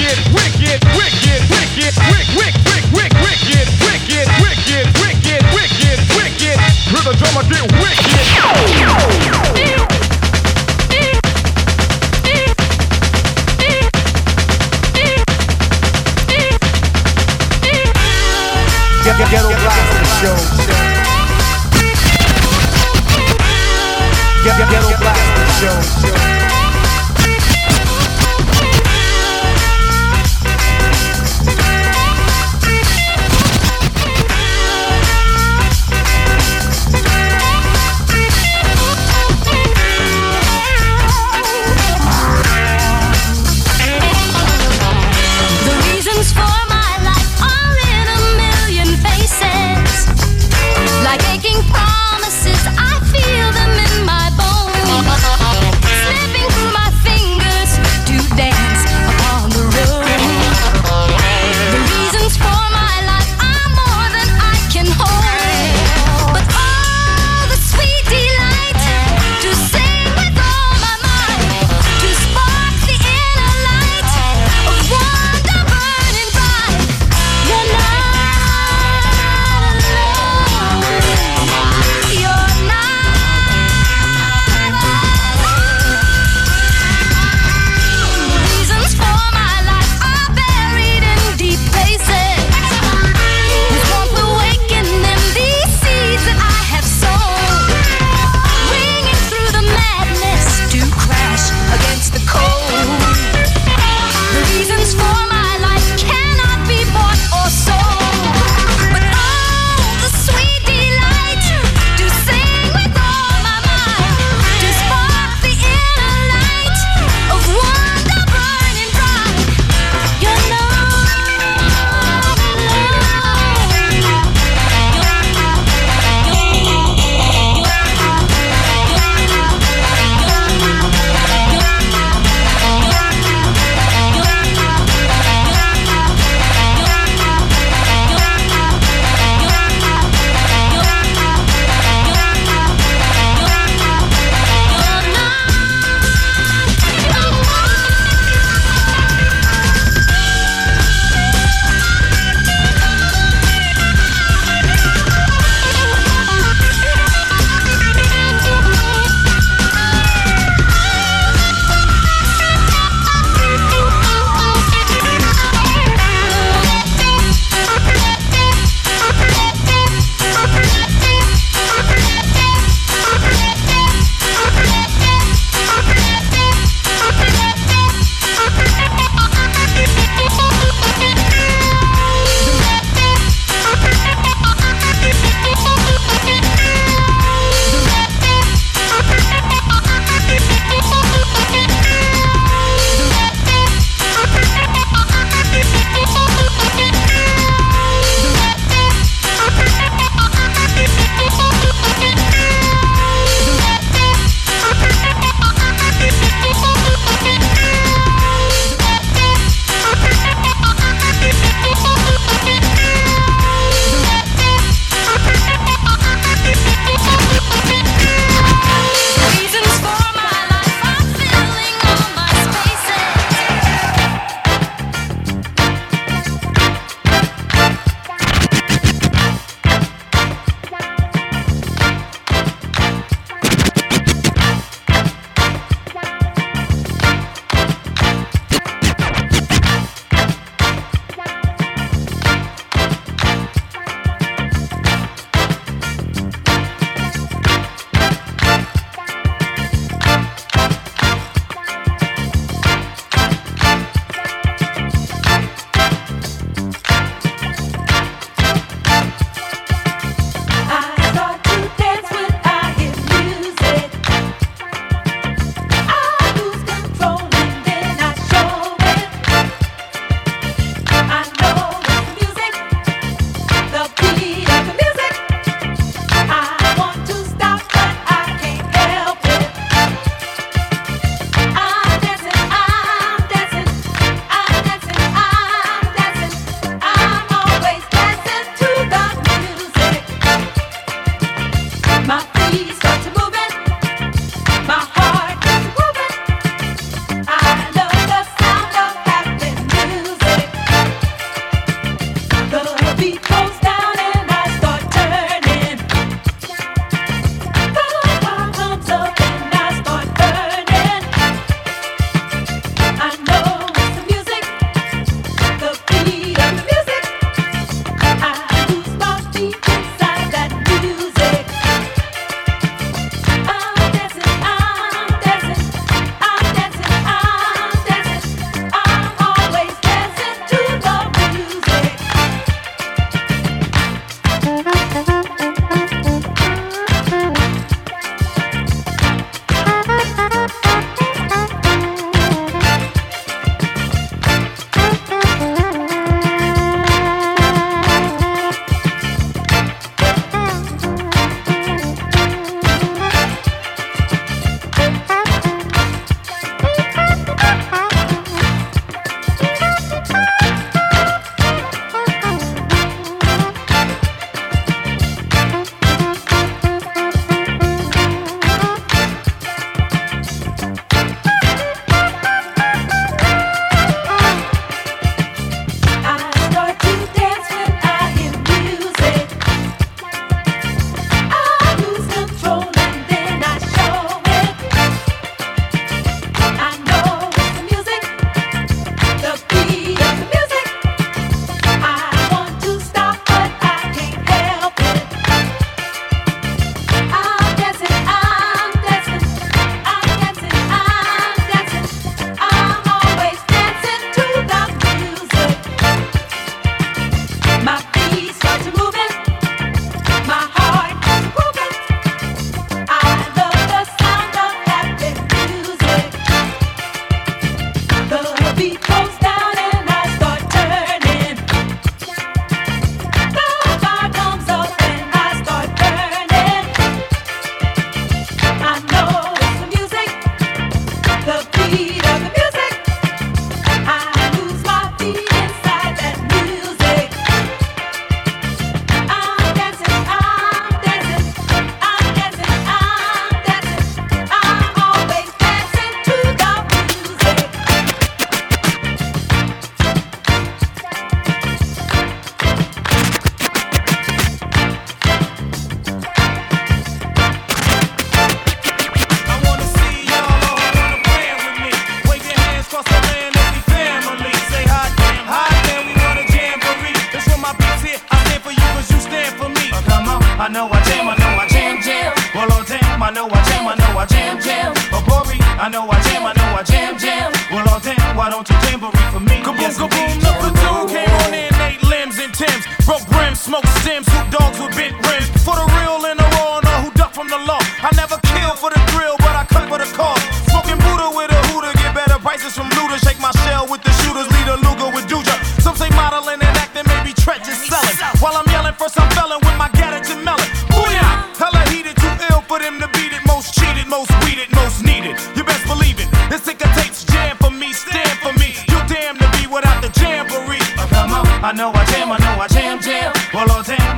wicked, wicked, wicked, wicked, wick, wick, wick, wick, wicked, wicked, wicked, wicked, wicked, wicked. Hear the drummer get wicked. Ghetto blaster show. Ghetto blaster show.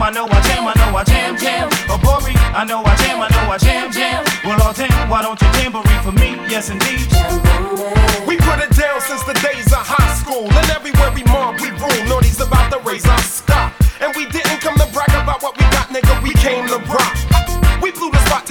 I know I jam, I know I jam, jam. Bobby, I know I jam, I know I jam, jam. Well, oh damn, why don't you jamboree for me? Yes, indeed. We put it down since the days of high school. And everywhere we mob, we rule. Naughty's about to raise our stock. And we didn't come to brag about what we got, nigga. We came to rock.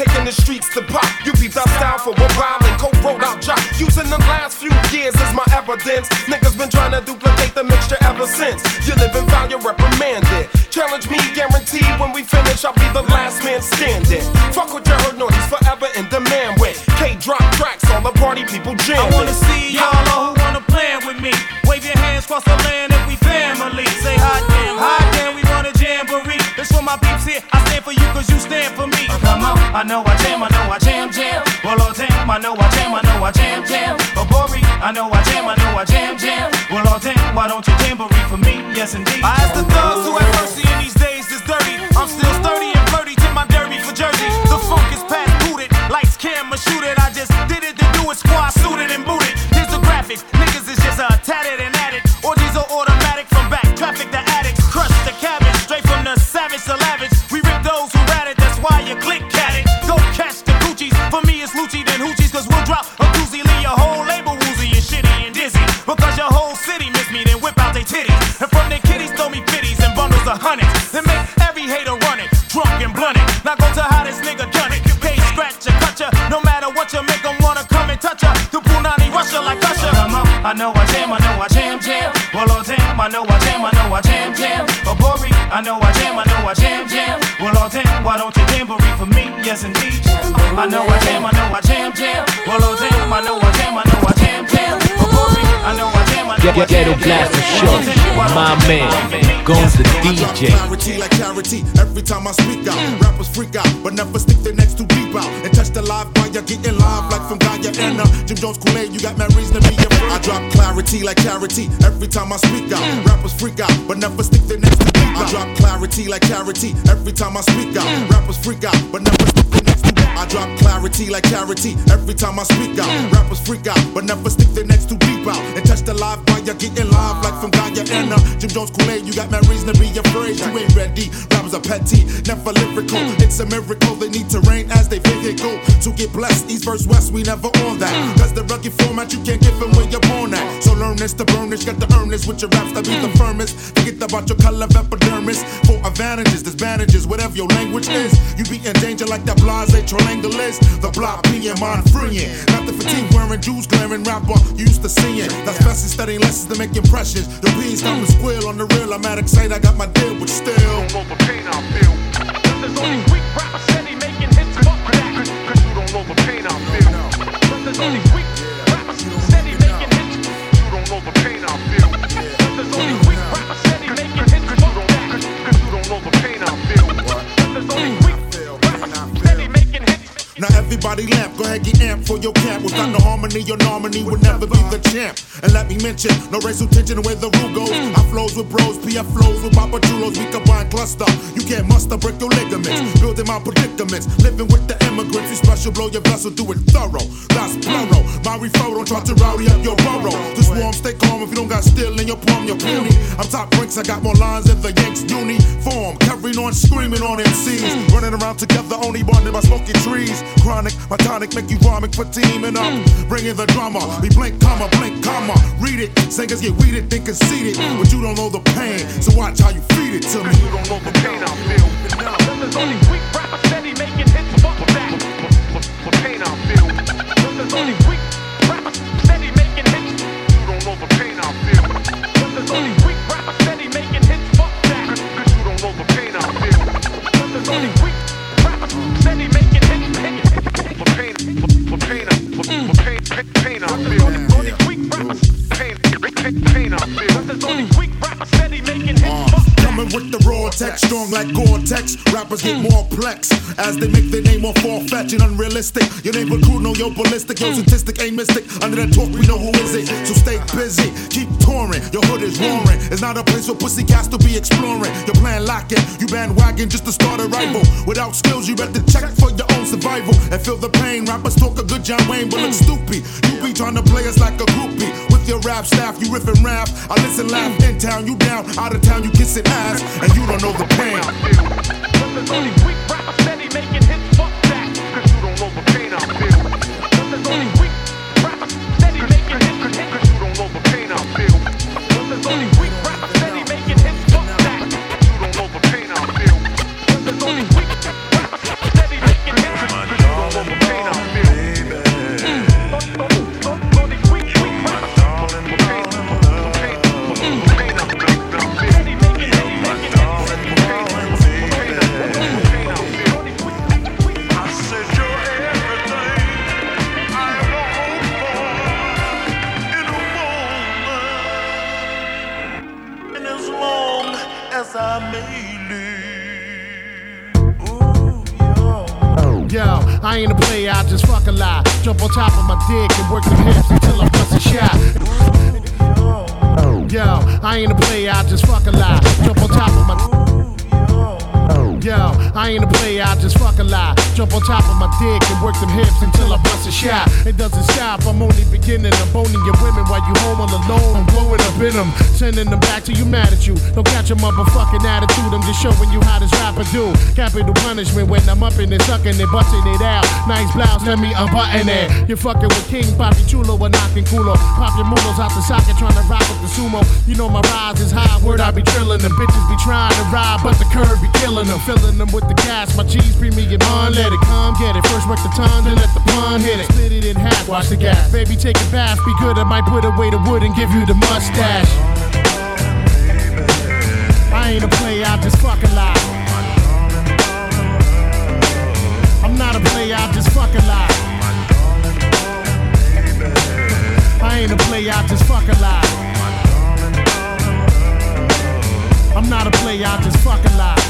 Taking the streets to pop. You peeped our style for a while and coke rolled out jock. Using the last few years as my evidence. Niggas been trying to duplicate the mixture ever since. You live foul, you're reprimanded. Challenge me, guaranteed when we finish, I'll be the last man standing. Fuck with your heard, Naughty's forever in demand with. K drop tracks, all the party people I wanna see y'all all who wanna plan with me. Wave your hands across the land if we family. Say hot damn, hot damn, we want a jamboree. This for my peeps here. I stand for you cause you stand for me. Come I know I jam, I know I jam, jam. Well, oh damn, I know I jam, I know I jam, jam. Oh, Bobby, I know I jam, I know I jam, jam. Well, oh damn, why don't you jamboree for me? Yes, indeed. I ask the thugs who have mercy in these blunted. Now go to how this nigga done it. Pay scratch ya, cut ya. No matter what you make 'em wanna come and touch ya. The Punani rush ya like Usher. Come on, I know I jam, I know I jam, jam. Well, oh damn, I know I jam, I know I jam, jam. Oh, Bobby, I know I jam, I know I jam, jam. Well, oh damn, why don't you jamboree for me? Yes, indeed. I know I jam, I know I jam, jam. Well, oh damn, I know I jam, I know I jam, jam. Oh, Bobby, I know I jam, I know I jam, Ghetto jam. Blaster Well, Show, oh, damn, why don't my you man, for me? Goes the I drop DJ. Clarity like clarity every time I speak out. Rappers freak out, but never stick their necks too deep out. And touch the live fire, getting live like from Gaia and uh, Jim Jones Kool-Aid. You got mad reason to be afraid. I drop clarity like clarity every time I speak out. Mm. Rappers freak out, but never stick their necks too deep out. I drop clarity like clarity every time I speak out. Mm. Rappers freak out, but never stick their necks too deep out. I drop clarity like clarity every time I speak out. Mm. Rappers freak out, but never stick their necks too deep out. And touch the live fire, getting live like from Gaia and mm. uh, Jim Jones Kool-Aid. You got mad reason to be afraid. You ain't ready. Rappers are petty, never lyrical. Mm. It's a miracle they need to terrain as they vehicle to get blessed. East versus West, we never on that. Cause the rugged format you can't give them where you're born at. So learn this to burn this, got to earn this with your raps to be the firmest. Forget about your color of epidermis. For advantages, disadvantages, whatever your language is. You be in danger like that blase triangle is. The block being mind freeing. Not the fatigue wearing Jews glaring rapper you used to seeing. That's best in studying lessons to make impressions. The beans come to squeal on the real. I'm at excited, I got my deal, but still. know the pain I feel. There's only weak rappers steady making hits. Fuck that. Cause you don't know the pain I feel. There's only weak rappers steady making hits. You don't know the pain I feel. There's only weak rappers steady making hits. Now everybody lamp, go ahead get amped for your camp. Without no harmony, your nominee would never be the champ. And let me mention, no racial tension where the rule goes. I flows with bros, PF flows with Papa Chulos, we combine cluster. You can't muster, break your ligaments. Building my predicaments, living with the immigrants. We special, blow your vessel, do it thorough. That's plural. My referral, don't try to rowdy up your burrow. Just warm, stay calm if you don't got steel in your palm, you're puny. I'm top ranks, I got more lines than the Yanks uniform. Carrying on, screaming on MCs. Running around together, only bonded by smoking trees. Chronic, my tonic make you vomit for teaming up. Bringing the drama, we blink, comma, blink, comma. Read it, singers get weeded, then conceited. But you don't know the pain, so watch how you feed it to me. You don't know the pain I feel. There's only weak rappers steady making hits. Fuck that. The pain I feel. There's only text, strong like cortex. rappers get more plex as they make their name more far-fetched and unrealistic. Your name crude, no, yo ballistic, yo hmm. statistic, ain't mystic. Under that talk, we know who is it. So stay busy, keep touring. Your hood is hmm. roaring. It's not a place for pussy cats to be exploring. Your plan locking, you bandwagon just to start a hmm. rival. Without skills, you better check for your own survival and feel the pain. Rappers talk a good John Wayne, but look stupid. You be trying to play us like a groupie. With your rap staff, you riff and rap. I listen, laugh in town, you down, out of town, you kissing ass, and you don't know the pain. Only weak steady making hits, fuck that. Cause you don't know the pain I feel. Motherfucking attitude, I'm just showing you how this rapper do. Capital punishment when I'm up in it, sucking it, busting it out. Nice blouse, let me unbutton it. You're fucking with King Papi Chulo or knocking culo. Pop your mulos out the socket, trying to rock with the sumo. You know my rise is high, word I be drilling them. Bitches be trying to ride, but the curve be killing them. Filling them with the gas, my G's premium on. Let it come, get it. First work the tongue, then let the pun hit it. Split it in half, watch the gas. Baby, take a bath, be good. I might put away the wood and give you the mustache. I ain't a player, I just fucking lie. I'm not a player, I just fucking lie. I ain't a player, I just fucking lie. I'm not a player, I just fucking lie.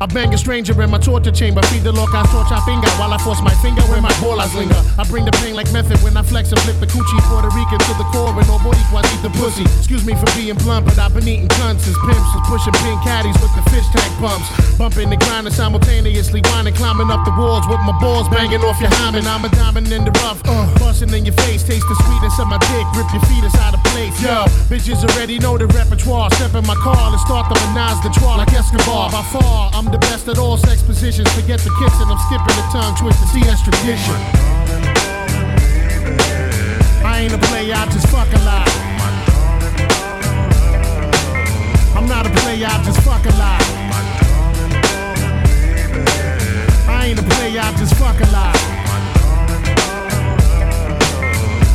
I bang a stranger in my torture chamber. Feed the loca, torch our finger while I force my finger where my ball linger. I bring the pain like method when I flex and flip the coochie Puerto Rican to the core and no Boricua eat the pussy. Excuse me for being blunt, but I've been eating cunts since pimps was pushing pink caddies with the fish tank pumps. Bumping and grinding simultaneously, whining, climbing up the walls with my balls banging off your hymen. I'm a diamond in the rough, uh, busting in your face, taste the sweetness of my dick, rip your fetus out of place. Yo, bitches already know the repertoire. Step in my car and start the menage the trois like Escobar. By far, I'm the best at all sex positions. Forget the kicks and I'm skipping the tongue twist. See that's tradition. I ain't a play, I just fuck a lie. I'm not a player, I just fuck a lie. I ain't a play, I just fuck a lie.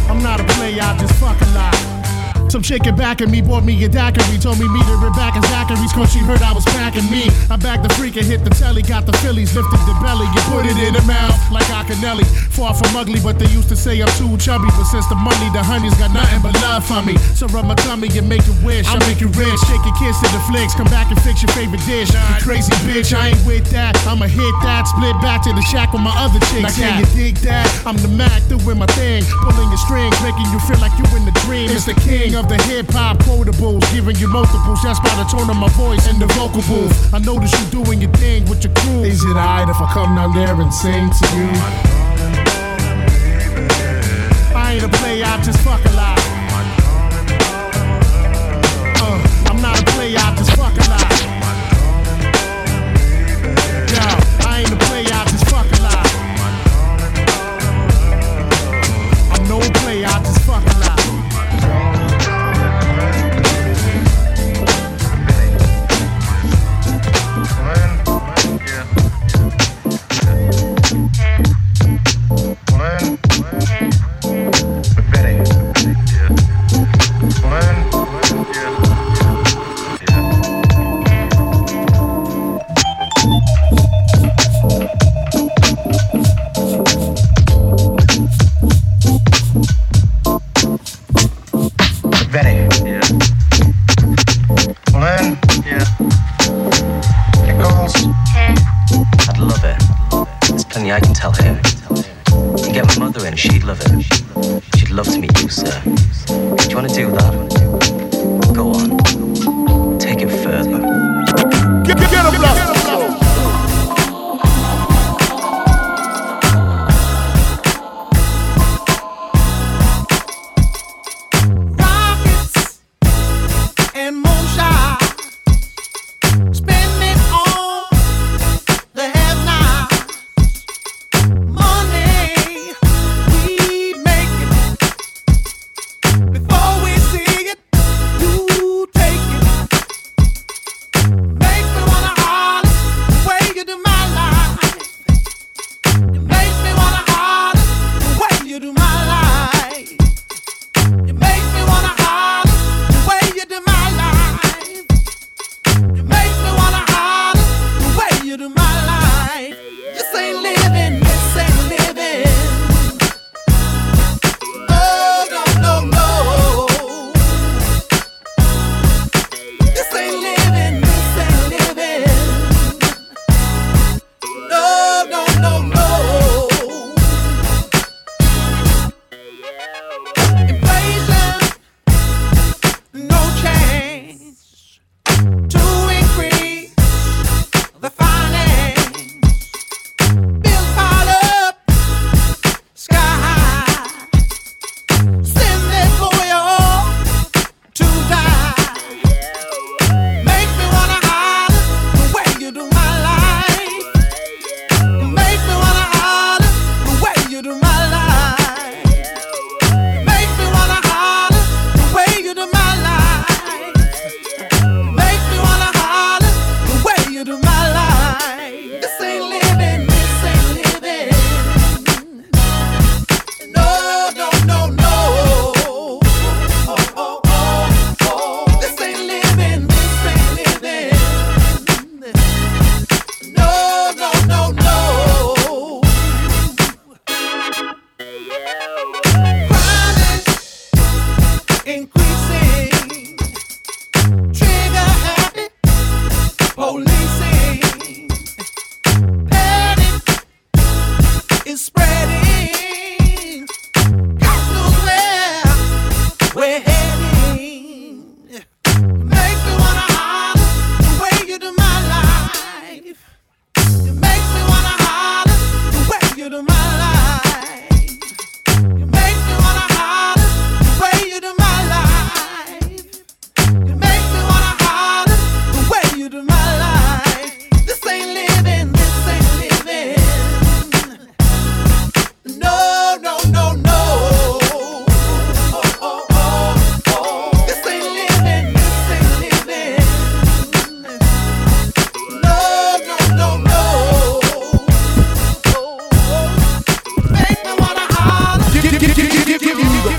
I'm not a player, I just fuck a lie. Some chick in back at me bought me a daiquiri. Told me meet her back Zachary's cause she heard I was packing me. I bagged the freak and hit the telly. Got the Phillies, lifted the belly and put it in the mouth like Akinyele. Far from ugly, but they used to say I'm too chubby. But since the money, the honey's got nothing but love for me. So rub my tummy and make a wish. I make you rich. Shake your kiss to the flicks. Come back and fix your favorite dish. You crazy bitch, I ain't with that. I'ma hit that. Split back to the shack with my other chicks. Now can you dig that? I'm the Mac doing my thing. Pulling your strings, making you feel like you in the dream. It's the king of the hip hop quotables, giving you multiples. That's by the tone of my voice and the vocal booth. I notice you doing your thing with your crew. Is it alright if I come down there and sing to you? I ain't a player, I just fuck a lie.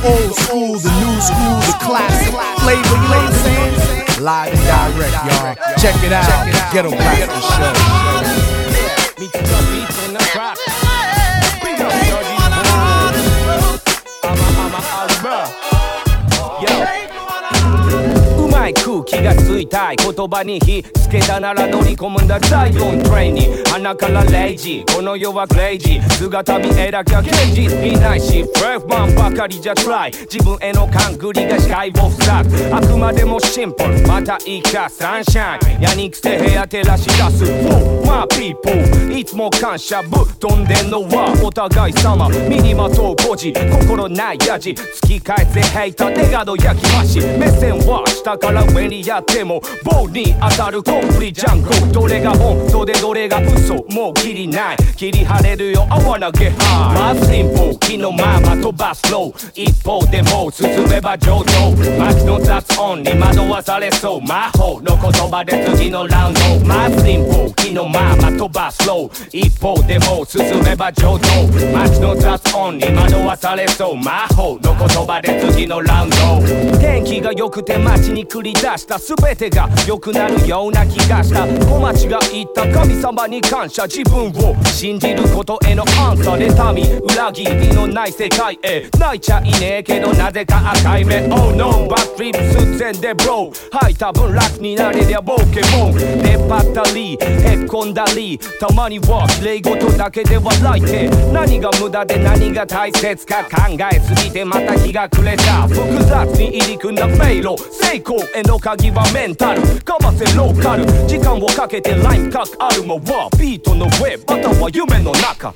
Old school, the new school, the classic flavor, you know what I'm saying? Live and direct, y'all. Check it out. Ghetto Blaster Show. 空気がついたい言葉に火つけたなら乗り込むんだザイオントレイに。鼻からレイジこの世はクレイジー。姿見えなきゃ現実いないし。フレフマンばかりじゃトライ自分への勘繰りが視界を塞ぐあくまでもシンプル。またいいかサンシャイン。やにくせ部屋照らし出す。For my people いつも感謝ぶっ飛んでんのはお互い様。身にまとう孤児心ないやじ。突き返せ。ヘイタ手がど焼きまし。目線は下から上にやっても棒に当たるコンプリジャンゴどれが本当でどれが嘘もうきりない。切り晴れるよ。I wanna get high. まあシンプル気のまま飛ばすロー一方でも進めば上等。街の雑音に惑わされそう。魔法の言葉で次のラウンド。まあシンプル気のまま飛ばすロー一方でも進めば上等。街の雑音に惑わされそう。魔法の言葉で次のラウンド。天気が良くて街に繰り出した全てが良くなるような気がした。小町が言った神様に感謝自分を信じることへのアンサーで民裏切りのない世界へ。泣いちゃいねえけどなぜか赤い目。Oh no バックリップ寸前でブロー吐いた分楽になれりゃ冒険も出っ張ったりへっこんだり。たまには綺麗事だけで笑いて何が無駄で何が大切か考えすぎてまた日が暮れた。複雑に入り組んだ迷路成功への鍵はメンタル。かませローカル。時間をかけてラインかかるもはビートの上または夢の中。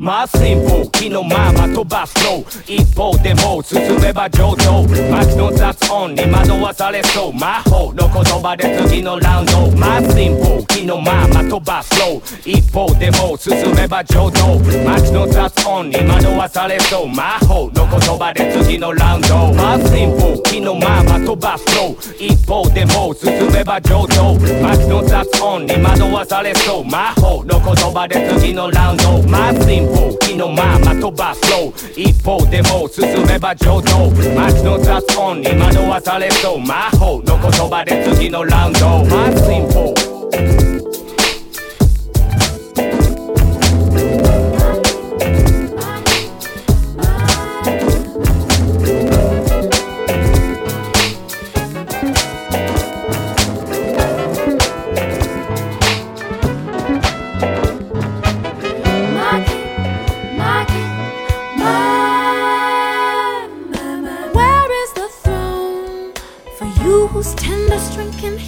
まあシンプル。気のまま飛ばすの一方でも進めば上等街の雑音に惑わされそう。魔法の言葉で次のラウンド。まあシンプル。気のまま飛ばすの一方でも進めば上等街の雑音に惑わされそう。魔法の言葉で次のラウンド。まあシンプル。気のまま飛ばすの一方でも進めば上等街の雑音に惑わされそう。魔法の言葉で次のラウンド。まあシンプル気のまま飛ばフロー一方でも進めば上等。街の雑音に惑わされそう。魔法の言葉で次のラウンド。まあシ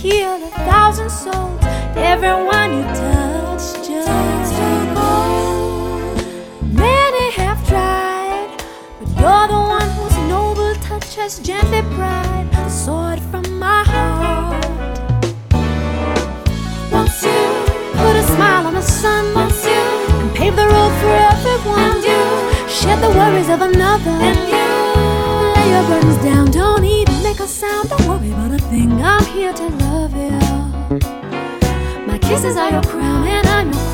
heal a thousand souls? Everyone you touch just to go. Many have tried, but you're the one whose noble touch has gently pried the sword from my heart. Won't you put a smile on the sun? Won't you and pave the road for everyone? And you shed the worries of another? And you lay your burdens down. Don't even make a sound. Don't worry about a thing. I'm here to love you. My kisses are your crown, and I'm your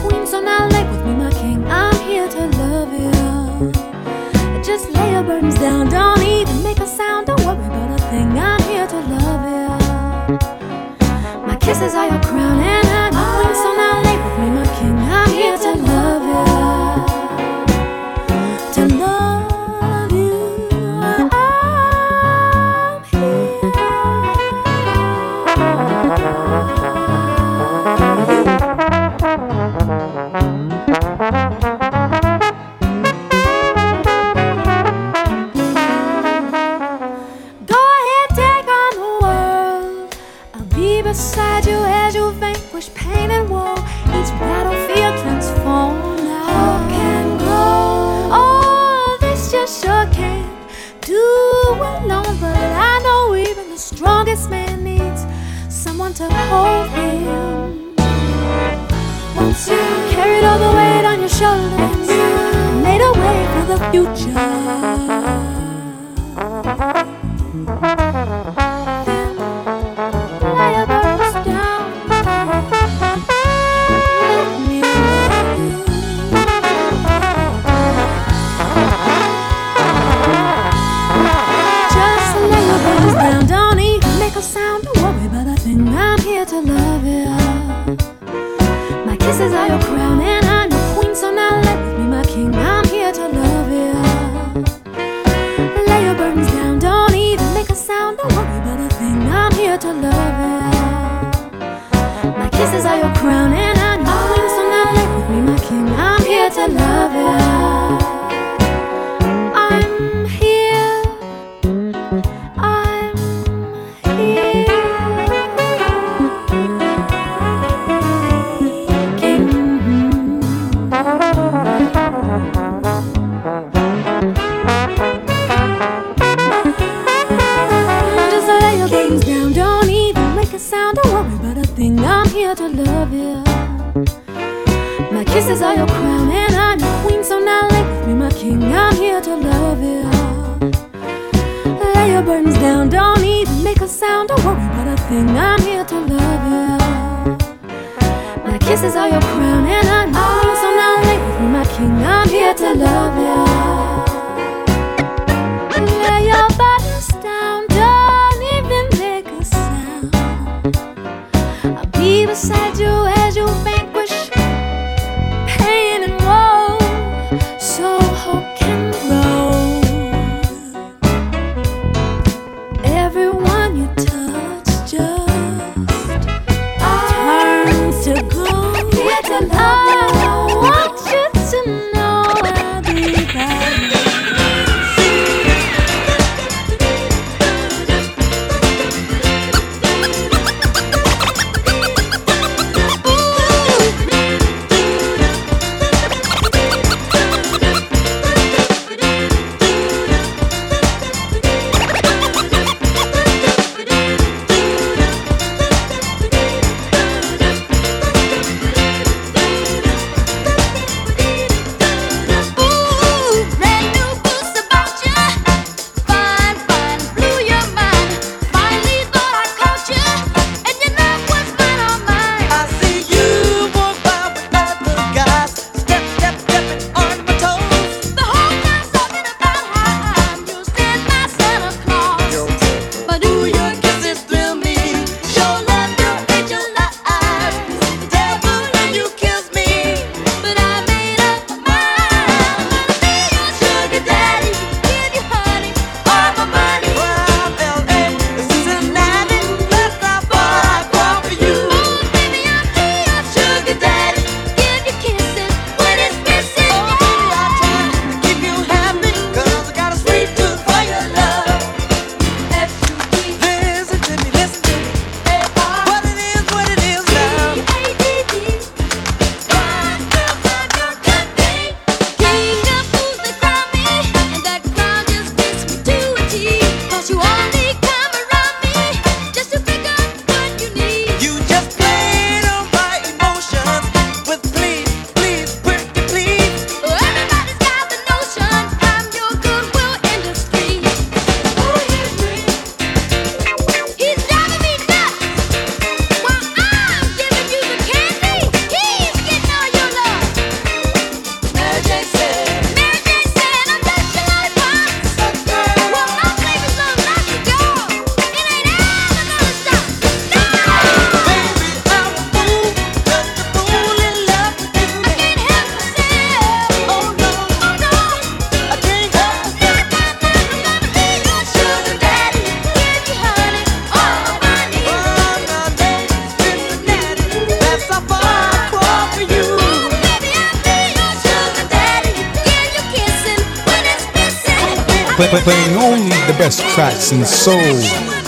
in soul,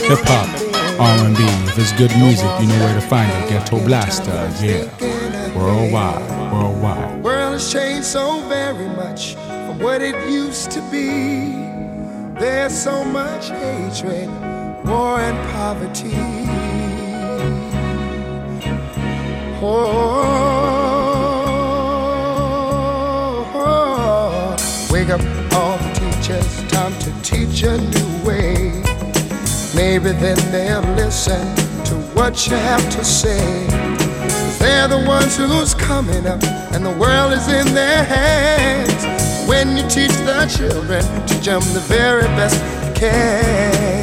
hip hop, R&B. If it's good music, you know where to find it. Ghetto Blaster, yeah. Worldwide, worldwide. world has changed so very much from what it used to be. There's so much hatred, war, and poverty. Oh, teachers, time to teach a new way. Maybe then they'll listen to what you have to say. They're the ones who's coming up, and the world is in their hands. When you teach the children, teach them the very best you can.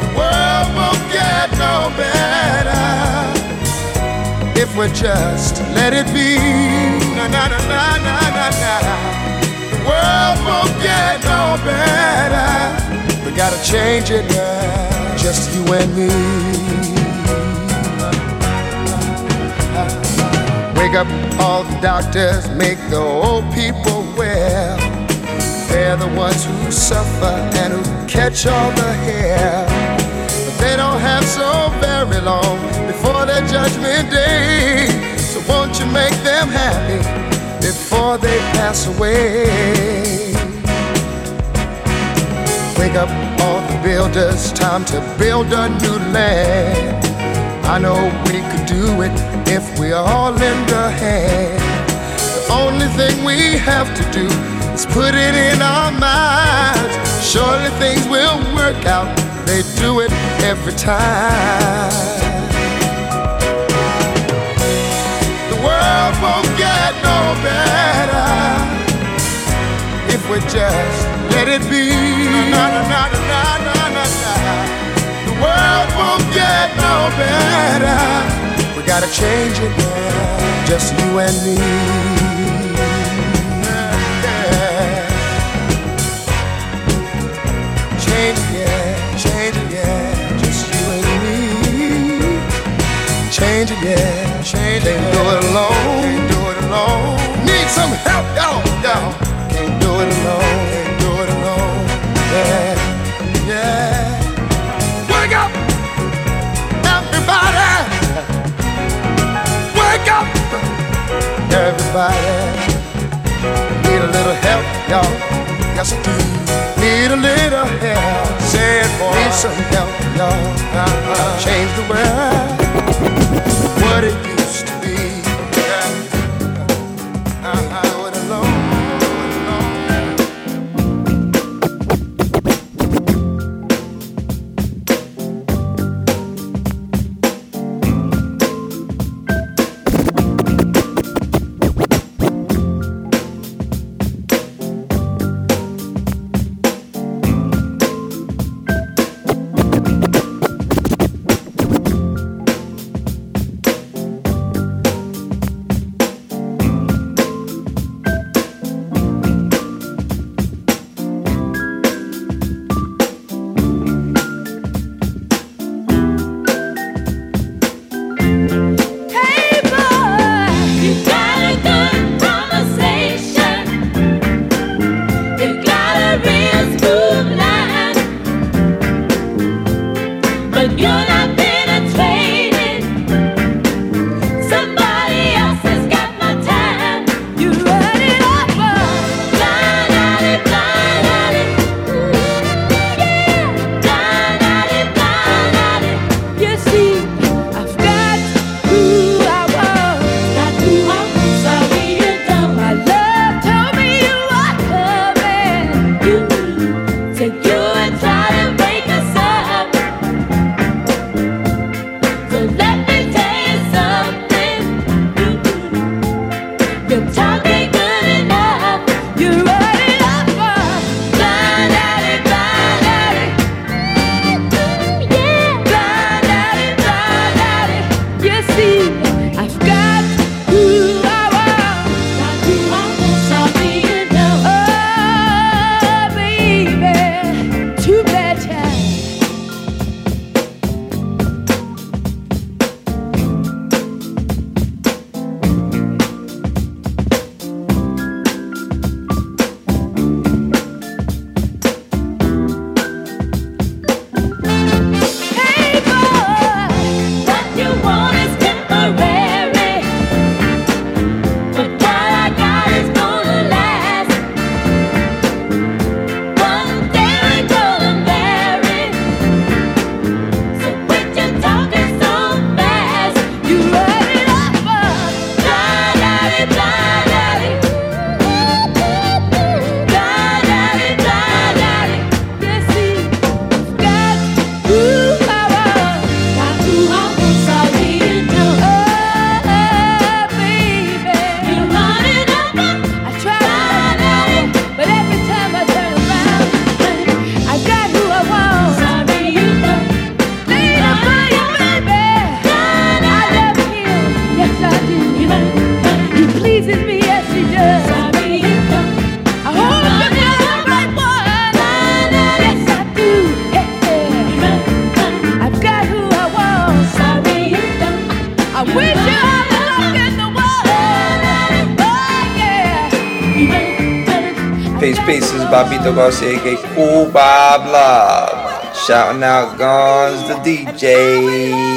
The world won't get no better if we just let it be. Na na na na na na na. The world won't get no better. We gotta change it now, just you and me. Wake up all the doctors, make the old people well. They're the ones who suffer and who catch all the hair. But they don't have so very long before their judgment day. Won't you make them happy before they pass away? Wake up all the builders, time to build a new land. I know we could do it if we all lend a hand. The only thing we have to do is put it in our minds. Surely things will work out. They do it every time. let it be. The world won't get no better. We gotta change it, now, just you and me. Change it, yeah, change it, yeah, just you and me. Change it, yeah. Can't do it alone, can't do it alone. Need some help, y'all, y'all. Can't do it alone. everybody. Need a little help, y'all. Yes, I do. Need a little help. Say it, boy. Need some help, y'all. Uh-huh. Change the world. What it the boss aka Cool Bob Love. Shouting out Guns the DJ.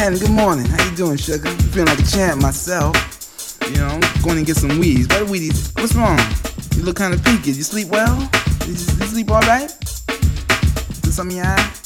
Ten, good morning. How you doing, sugar? Feeling like a champ myself. You know, going to get some weeds. What weedies? What's wrong? You look kind of peaked. You sleep well? Did you, you sleep all right? Is this something your eye?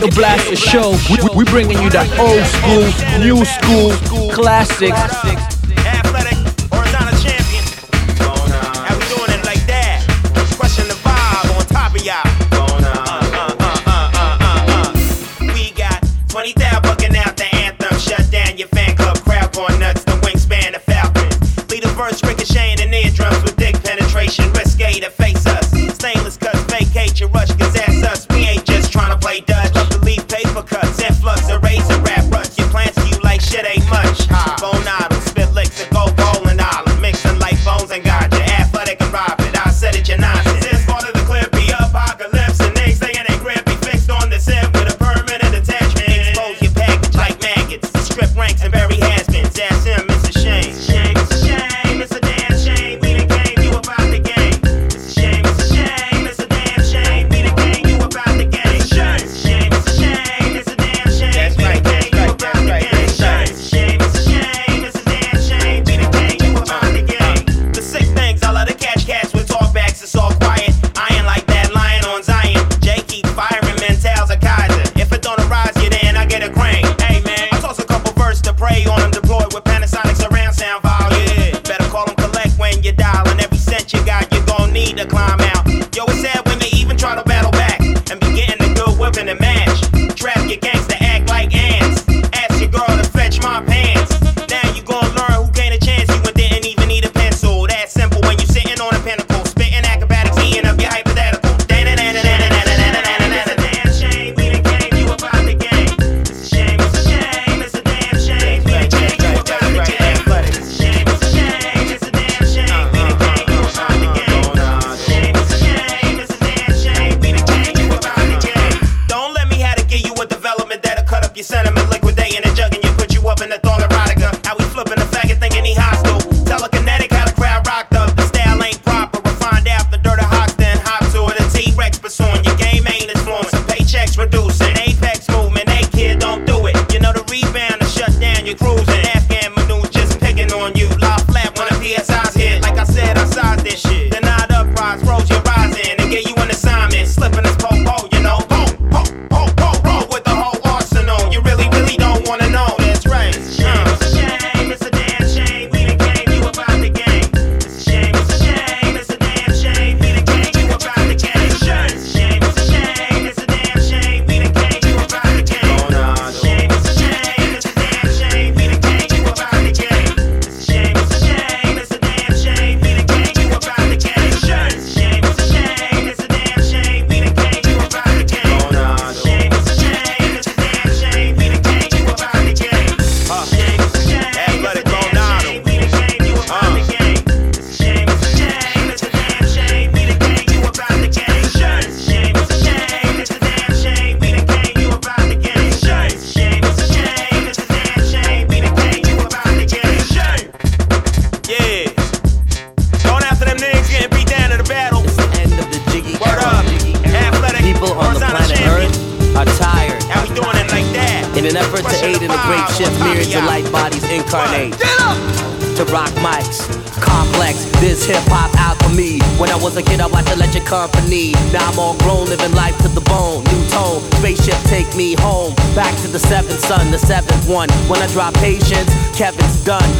The Blast Show. We, we bringing you that old school, new school, classics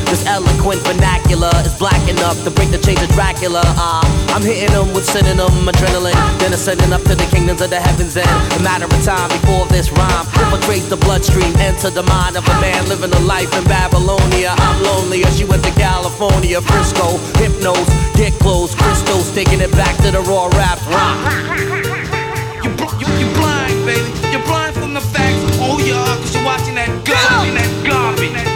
This eloquent vernacular is black enough to break the chains of Dracula. Uh, I'm hitting them with synonym adrenaline. Then ascending up to the kingdoms of the heavens and a matter of time before this rhyme infiltrates the bloodstream, enter the mind of a man living a life in Babylonia. I'm lonelier. She went to California, Frisco, hypnos, get close, crystals, taking it back to the raw rap rock. You, you, you blind, baby. You're blind from the facts. Oh, yeah, cause you're watching. That garbage. That garbage.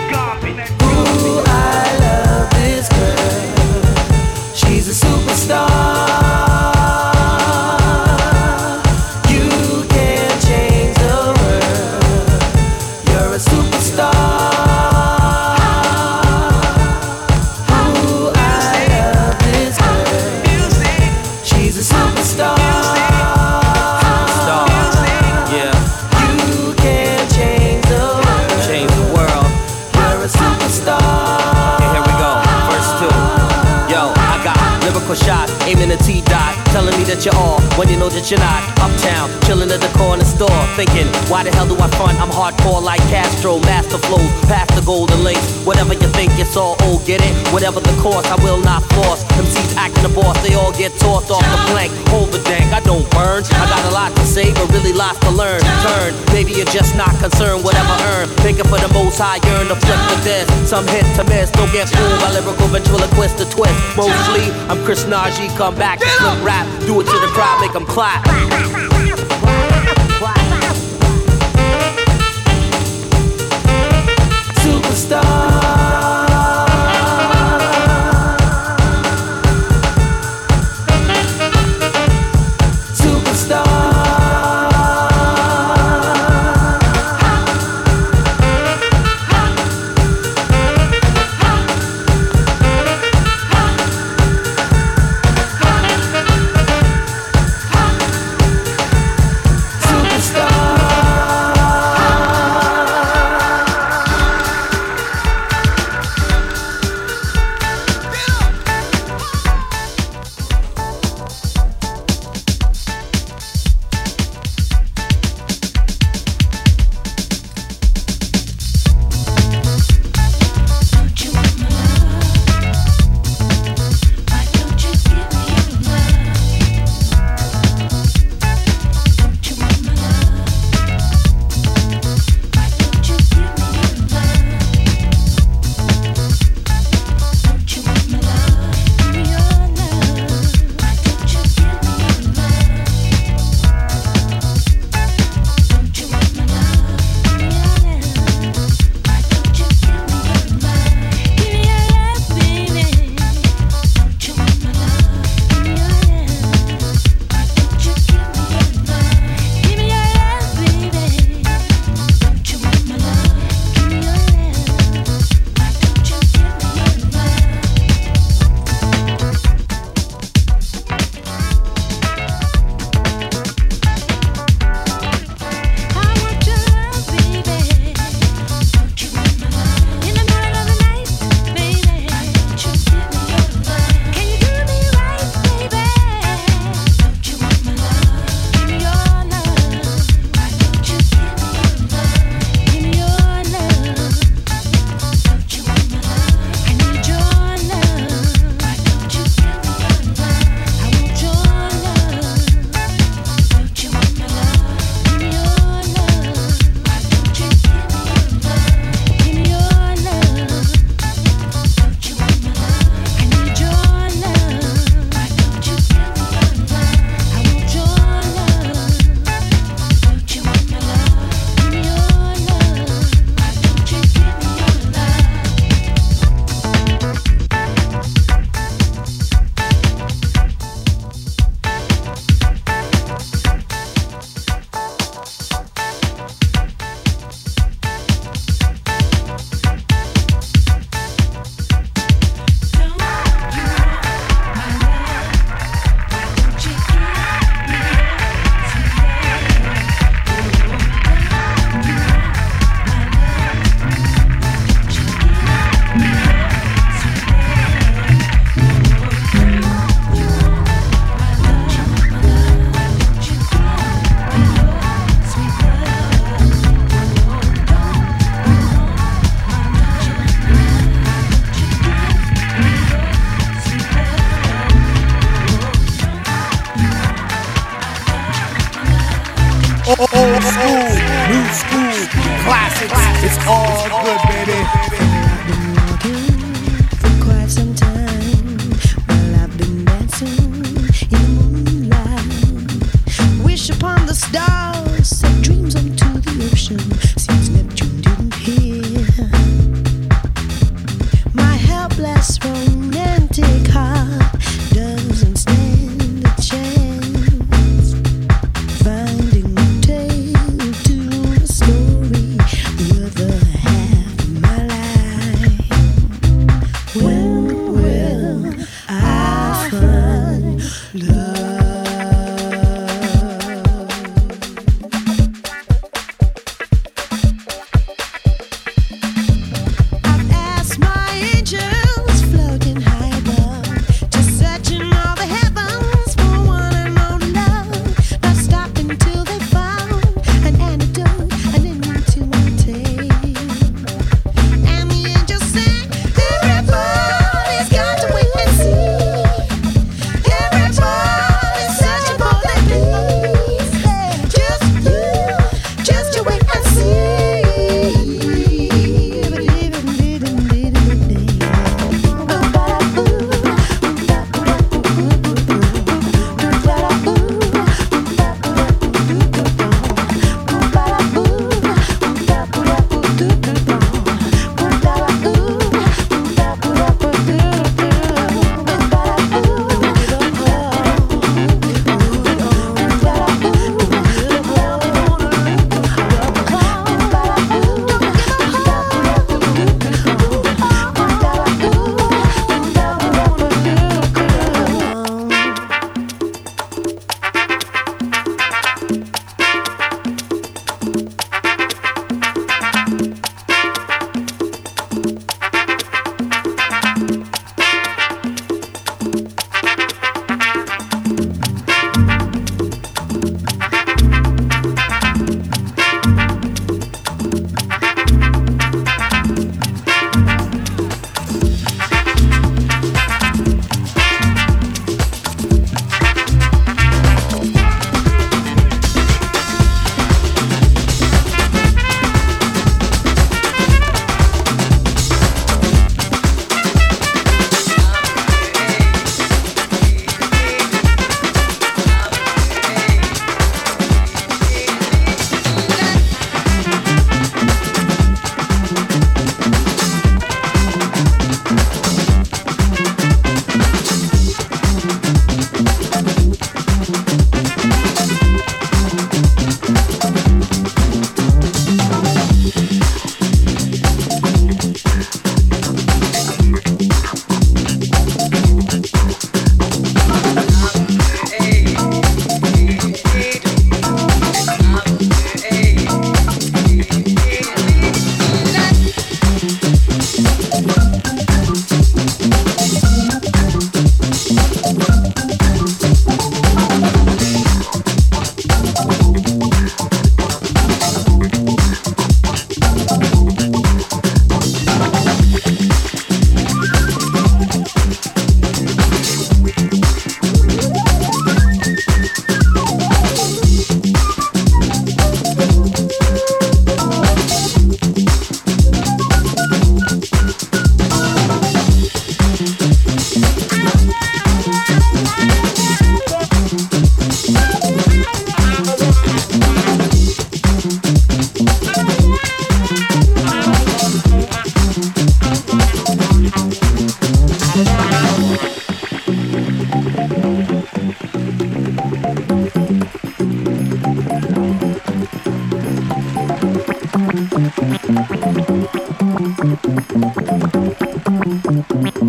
Superstar. All when you know that you're not. Uptown, chilling at the corner store, thinking, why the hell do I front? I'm hardcore like Castro, master flows, past the golden links. Whatever you think, it's all old, get it? Whatever the course, I will not force. MCs acting the boss, they all get tossed off the plank. Hold the dank, I don't burn. I got a lot to say, but really lots to learn. Turn, maybe you're just not concerned, whatever earn. Thinking for the most high, yearn to flip with this. Some hit to miss, don't get fooled by lyrical ventriloquist to twist. Mostly, I'm Chris Najee, come back to flip rap. Do it to the crowd, make them clap. Stop. Thank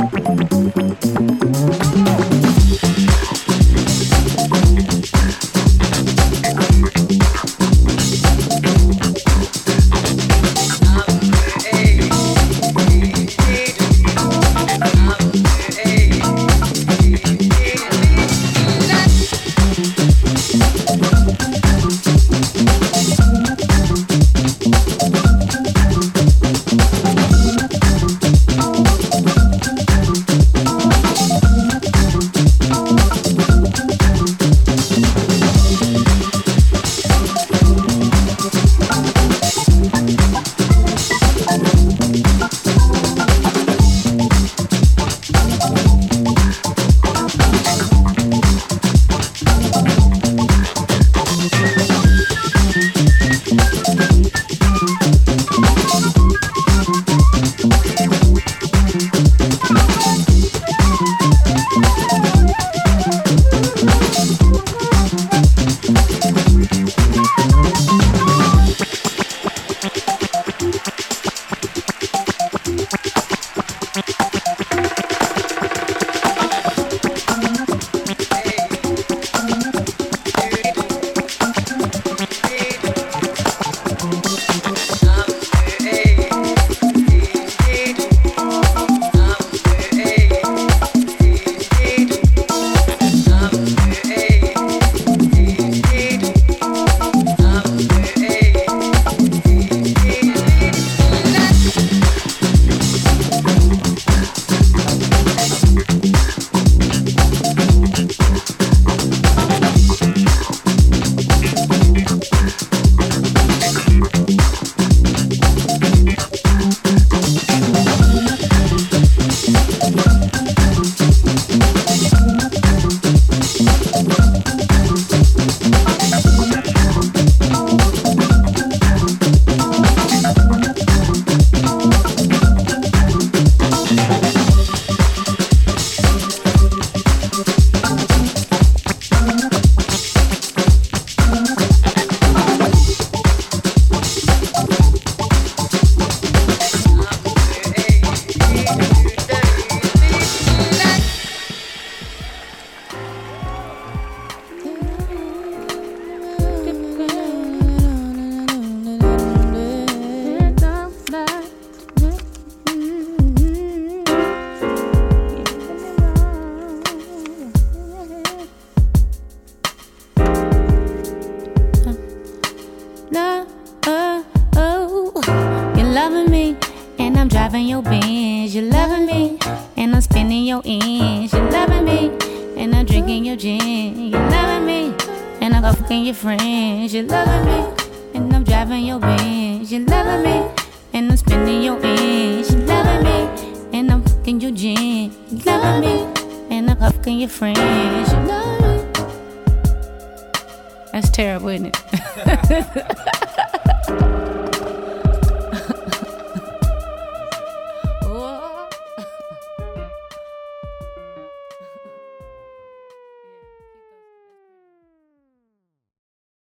you.